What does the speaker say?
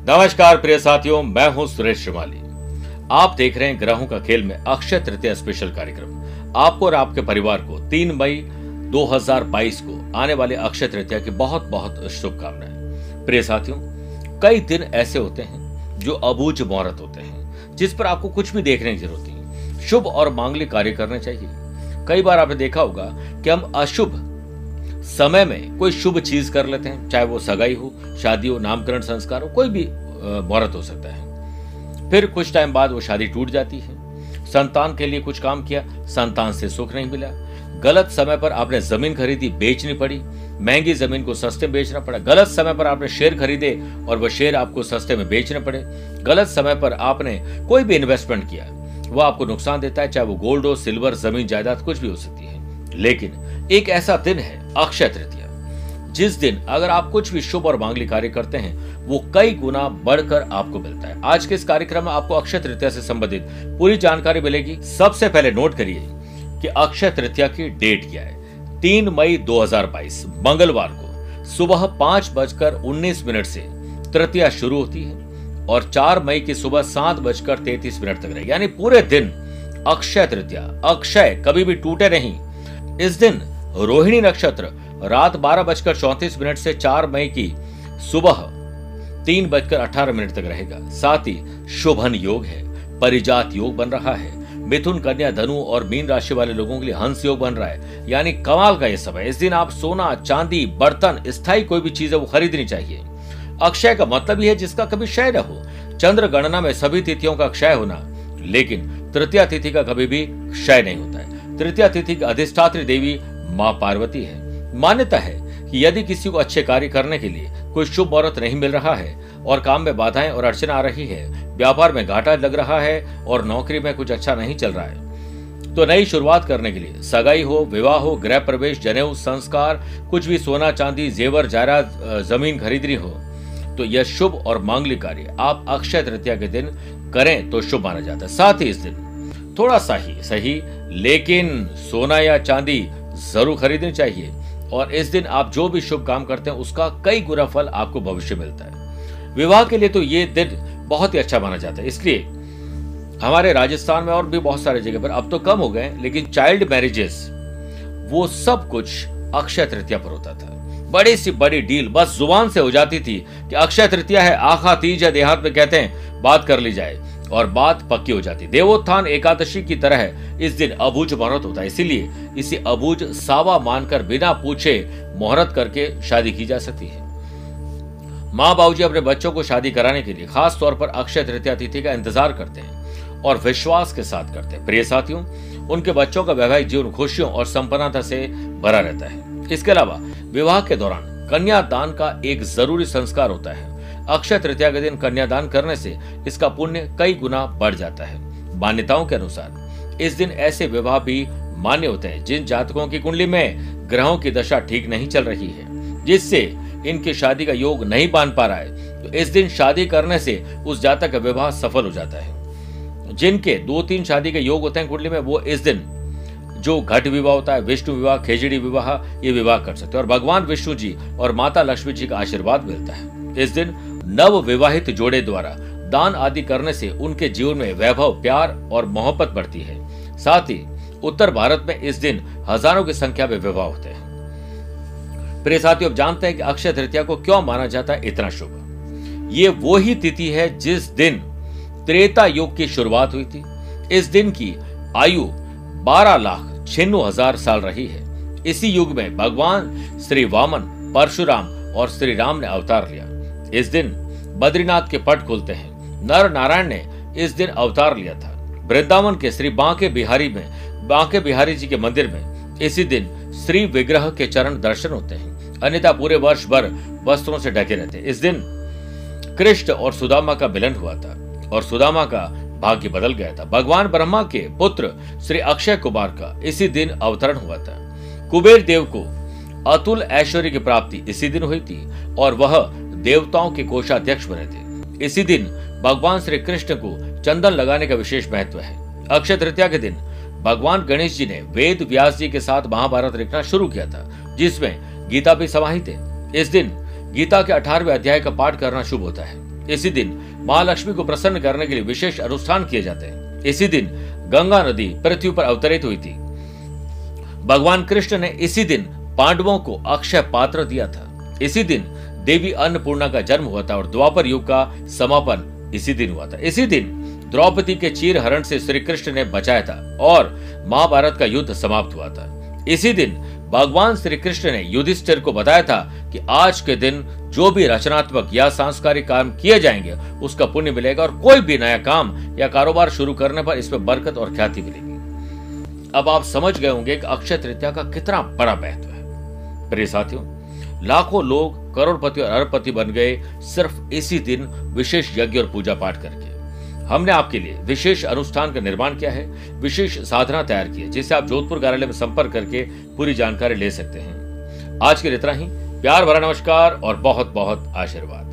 नमस्कार प्रिय साथियों, मैं हूँ सुरेश श्रीमाली। आप देख रहे हैं ग्रहों का खेल में अक्षय तृतीय स्पेशल कार्यक्रम। आपको और आपके परिवार को 3 मई 2022 को आने वाले अक्षय तृतीया की बहुत बहुत शुभकामनाएँ। प्रिय साथियों, कई दिन ऐसे होते हैं जो अबूझ मुहूर्त होते हैं, जिस पर आपको कुछ भी देखने की ज़रूरत नहीं। शुभ और मांगलिक कार्य करने चाहिए। कई बार आपने देखा होगा कि हम अशुभ समय में कोई शुभ चीज़ कर लेते हैं, चाहे वो सगाई हो, शादी हो, नामकरण संस्कार हो, कोई भी मुहूर्त हो सकता है। फिर कुछ टाइम बाद वो शादी टूट जाती है। संतान के लिए कुछ काम किया, संतान से सुख नहीं मिला। गलत समय पर आपने ज़मीन खरीदी, बेचनी पड़ी। महँगी ज़मीन को सस्ते में बेचना पड़ा। गलत समय पर आपने शेयर खरीदे और वह शेयर आपको सस्ते में बेचने पड़े। गलत समय पर आपने कोई भी इन्वेस्टमेंट किया वह आपको नुकसान देता है, चाहे वो गोल्ड हो सिल्वर ज़मीन, जायदाद कुछ भी हो सकती है। लेकिन एक ऐसा दिन है, अक्षय तृतीया। जिस दिन अगर आप कुछ भी शुभ और मांगलिक कार्य करते हैं, वो कई गुना बढ़कर आपको मिलता है। आज के इस कार्यक्रम में आपको अक्षय तृतीया से संबंधित पूरी जानकारी मिलेगी। सबसे पहले नोट करिए कि अक्षय तृतीया की डेट क्या है। तीन मई 2022 मंगलवार को सुबह पाँच बजकर उन्नीस मिनट से तृतीया शुरू होती है और चार मई की सुबह सात बजकर तैतीस मिनट तक रहेगी यानी पूरे दिन अक्षय तृतीया, अक्षय कभी भी टूटे नहीं। इस दिन रोहिणी नक्षत्र, रात बारह बजकर चौंतीस मिनट से चार मई की सुबह तीन बजकर अठारह मिनट तक रहेगा। साथ ही शुभन योग है, परिजात योग बन रहा है। मिथुन कन्या धनु और मीन राशि वाले लोगों के लिए हंस योग बन रहा है। यानी कमाल का यह समय। इस दिन आप सोना, चांदी, बर्तन, स्थायी कोई भी चीज़ है वो खरीदनी चाहिए। अक्षय का मतलब ही है जिसका कभी क्षय न हो। चंद्र गणना में सभी तिथियों का क्षय होना, लेकिन तृतीय तिथि का कभी भी क्षय नहीं होता है। तृतीय तिथि की अधिष्ठात्री देवी माँ पार्वती है। मान्यता है कि यदि किसी को अच्छे कार्य करने के लिए कोई शुभ मुहूर्त नहीं मिल रहा है और काम में बाधाएँ और अड़चन आ रही है, व्यापार में घाटा लग रहा है और नौकरी में कुछ अच्छा नहीं चल रहा है तो नई शुरुआत करने के लिए सगाई हो, विवाह हो, गृह प्रवेश, जनेऊ संस्कार, कुछ भी सोना, चांदी, जेवर जायरा ज़मीन खरीदनी हो तो यह शुभ और मांगलिक कार्य। आप अक्षय तृतीया के दिन करें तो शुभ माना जाता है। साथ ही इस दिन थोड़ा सा ही सही, लेकिन सोना या चांदी ज़रूर खरीदनी चाहिए। और इस दिन आप जो भी शुभ काम करते हैं, उसका कई गुना फल आपको भविष्य मिलता है। विवाह के लिए तो ये दिन बहुत ही अच्छा माना जाता है। इसलिए हमारे राजस्थान में और भी बहुत सारे जगह पर, अब तो कम हो गए लेकिन चाइल्ड मैरिजेस वो सब कुछ अक्षय तृतीया पर होता था। बड़ी सी बड़ी डील बस ज़ुबान से हो जाती थी कि अक्षय तृतीया है, आखा तीज है देहात में कहते हैं, बात कर ली जाए। और बात पक्की हो जाती। देवोत्थान एकादशी की तरह इस दिन अबूझ मुहूर्त होता है। इसीलिए इसे अबूझ सावा मानकर बिना पूछे मुहूर्त करके शादी की जा सकती है। माँ बाबूजी अपने बच्चों को शादी कराने के लिए खास तौर पर अक्षय तृतीया तिथि का इंतज़ार करते हैं और विश्वास के साथ करते हैं। प्रिय साथियों, उनके बच्चों का वैवाहिक जीवन खुशियों और संपन्नता से भरा रहता है। इसके अलावा विवाह के दौरान कन्यादान का एक ज़रूरी संस्कार होता है। अक्षय तृतीया के दिन कन्यादान करने से इसका पुण्य कई गुना बढ़ जाता है, मान्यताओं के अनुसार। इस दिन ऐसे विवाह भी मान्य होते हैं, जिन जातकों की कुंडली में ग्रहों की दशा ठीक नहीं चल रही है, जिससे इनकी शादी का योग नहीं बाँध पा रहा है तो इस दिन शादी करने से उस जातक का विवाह सफल हो जाता है। जिनके दो तीन शादी के योग होते हैं कुंडली में, वो इस दिन जो घट विवाह होता है, विष्णु विवाह खेजड़ी विवाह, ये विवाह कर सकते हैं। और भगवान विष्णु जी और माता लक्ष्मी जी का आशीर्वाद मिलता है। इस दिन नव विवाहित जोड़े द्वारा दान आदि करने से उनके जीवन में वैभव, प्यार और मोहब्बत बढ़ती है। साथ ही, उत्तर भारत में इस दिन हज़ारों की संख्या में विवाह होते हैं। प्रिय साथियों जानते हैं कि अक्षय तृतीया को क्यों माना जाता है इतना शुभ। ये वो ही तिथि है जिस दिन त्रेता युग की शुरुआत हुई थी। इस दिन की आयु बारह लाख छिन्नू हज़ार साल रही है। इसी युग में भगवान श्री वामन, परशुराम और श्री राम ने अवतार लिया। इस दिन बद्रीनाथ के पट खुलते हैं। नर नारायण ने इस दिन अवतार लिया था। वृंदावन के श्री बांके बिहारी में, बांके बिहारी जी के मंदिर में इसी दिन श्री विग्रह के चरण दर्शन होते हैं। अन्यथा पूरे वर्ष भर वस्त्रों से ढके रहते इस दिन कृष्ण और सुदामा का मिलन हुआ था और सुदामा का भाग्य बदल गया था। भगवान ब्रह्मा के पुत्र श्री अक्षय कुमार का इसी दिन अवतरण हुआ था। कुबेर देव को अतुल ऐश्वर्य की प्राप्ति इसी दिन हुई थी और वह देवताओं के कोषाध्यक्ष बने थे। इसी दिन भगवान श्री कृष्ण को चंदन लगाने का विशेष महत्व है। अक्षय तृतीया के दिन भगवान गणेश जी ने वेद व्यास जी के साथ महाभारत लिखना शुरू किया था, जिसमें गीता भी समाहित है। इस दिन गीता के अठारहवें अध्याय का पाठ करना शुभ होता है। इसी दिन महालक्ष्मी को प्रसन्न करने के लिए विशेष अनुष्ठान किए जाते हैं। इसी दिन गंगा नदी पृथ्वी पर अवतरित हुई थी। भगवान कृष्ण ने इसी दिन पांडवों को अक्षय पात्र दिया था। इसी दिन देवी अन्नपूर्णा का जन्म हुआ था और द्वापर युग का समापन इसी दिन हुआ था। इसी दिन द्रौपदी के चीर हरण से श्री कृष्ण ने बचाया था और महाभारत का युद्ध समाप्त हुआ था। इसी दिन भगवान श्री कृष्ण ने युधिष्ठिर को बताया था कि आज के दिन जो भी रचनात्मक या सांस्कारिक काम किए जाएँगे, उसका पुण्य मिलेगा और कोई भी नया काम या कारोबार शुरू करने पर इसमें बरकत और ख्याति मिलेगी। अब आप समझ गए होंगे कि अक्षय तृतीया का कितना बड़ा महत्व है। प्रिय साथियों, लाखों लोग करोड़पति और अरबपति बन गए सिर्फ़ इसी दिन विशेष यज्ञ और पूजा पाठ करके। हमने आपके लिए विशेष अनुष्ठान का निर्माण किया है, विशेष साधना तैयार की है, जिसे आप जोधपुर कार्यालय में संपर्क करके पूरी जानकारी ले सकते हैं। आज के लिए इतना ही। प्यार भरा नमस्कार और बहुत बहुत आशीर्वाद।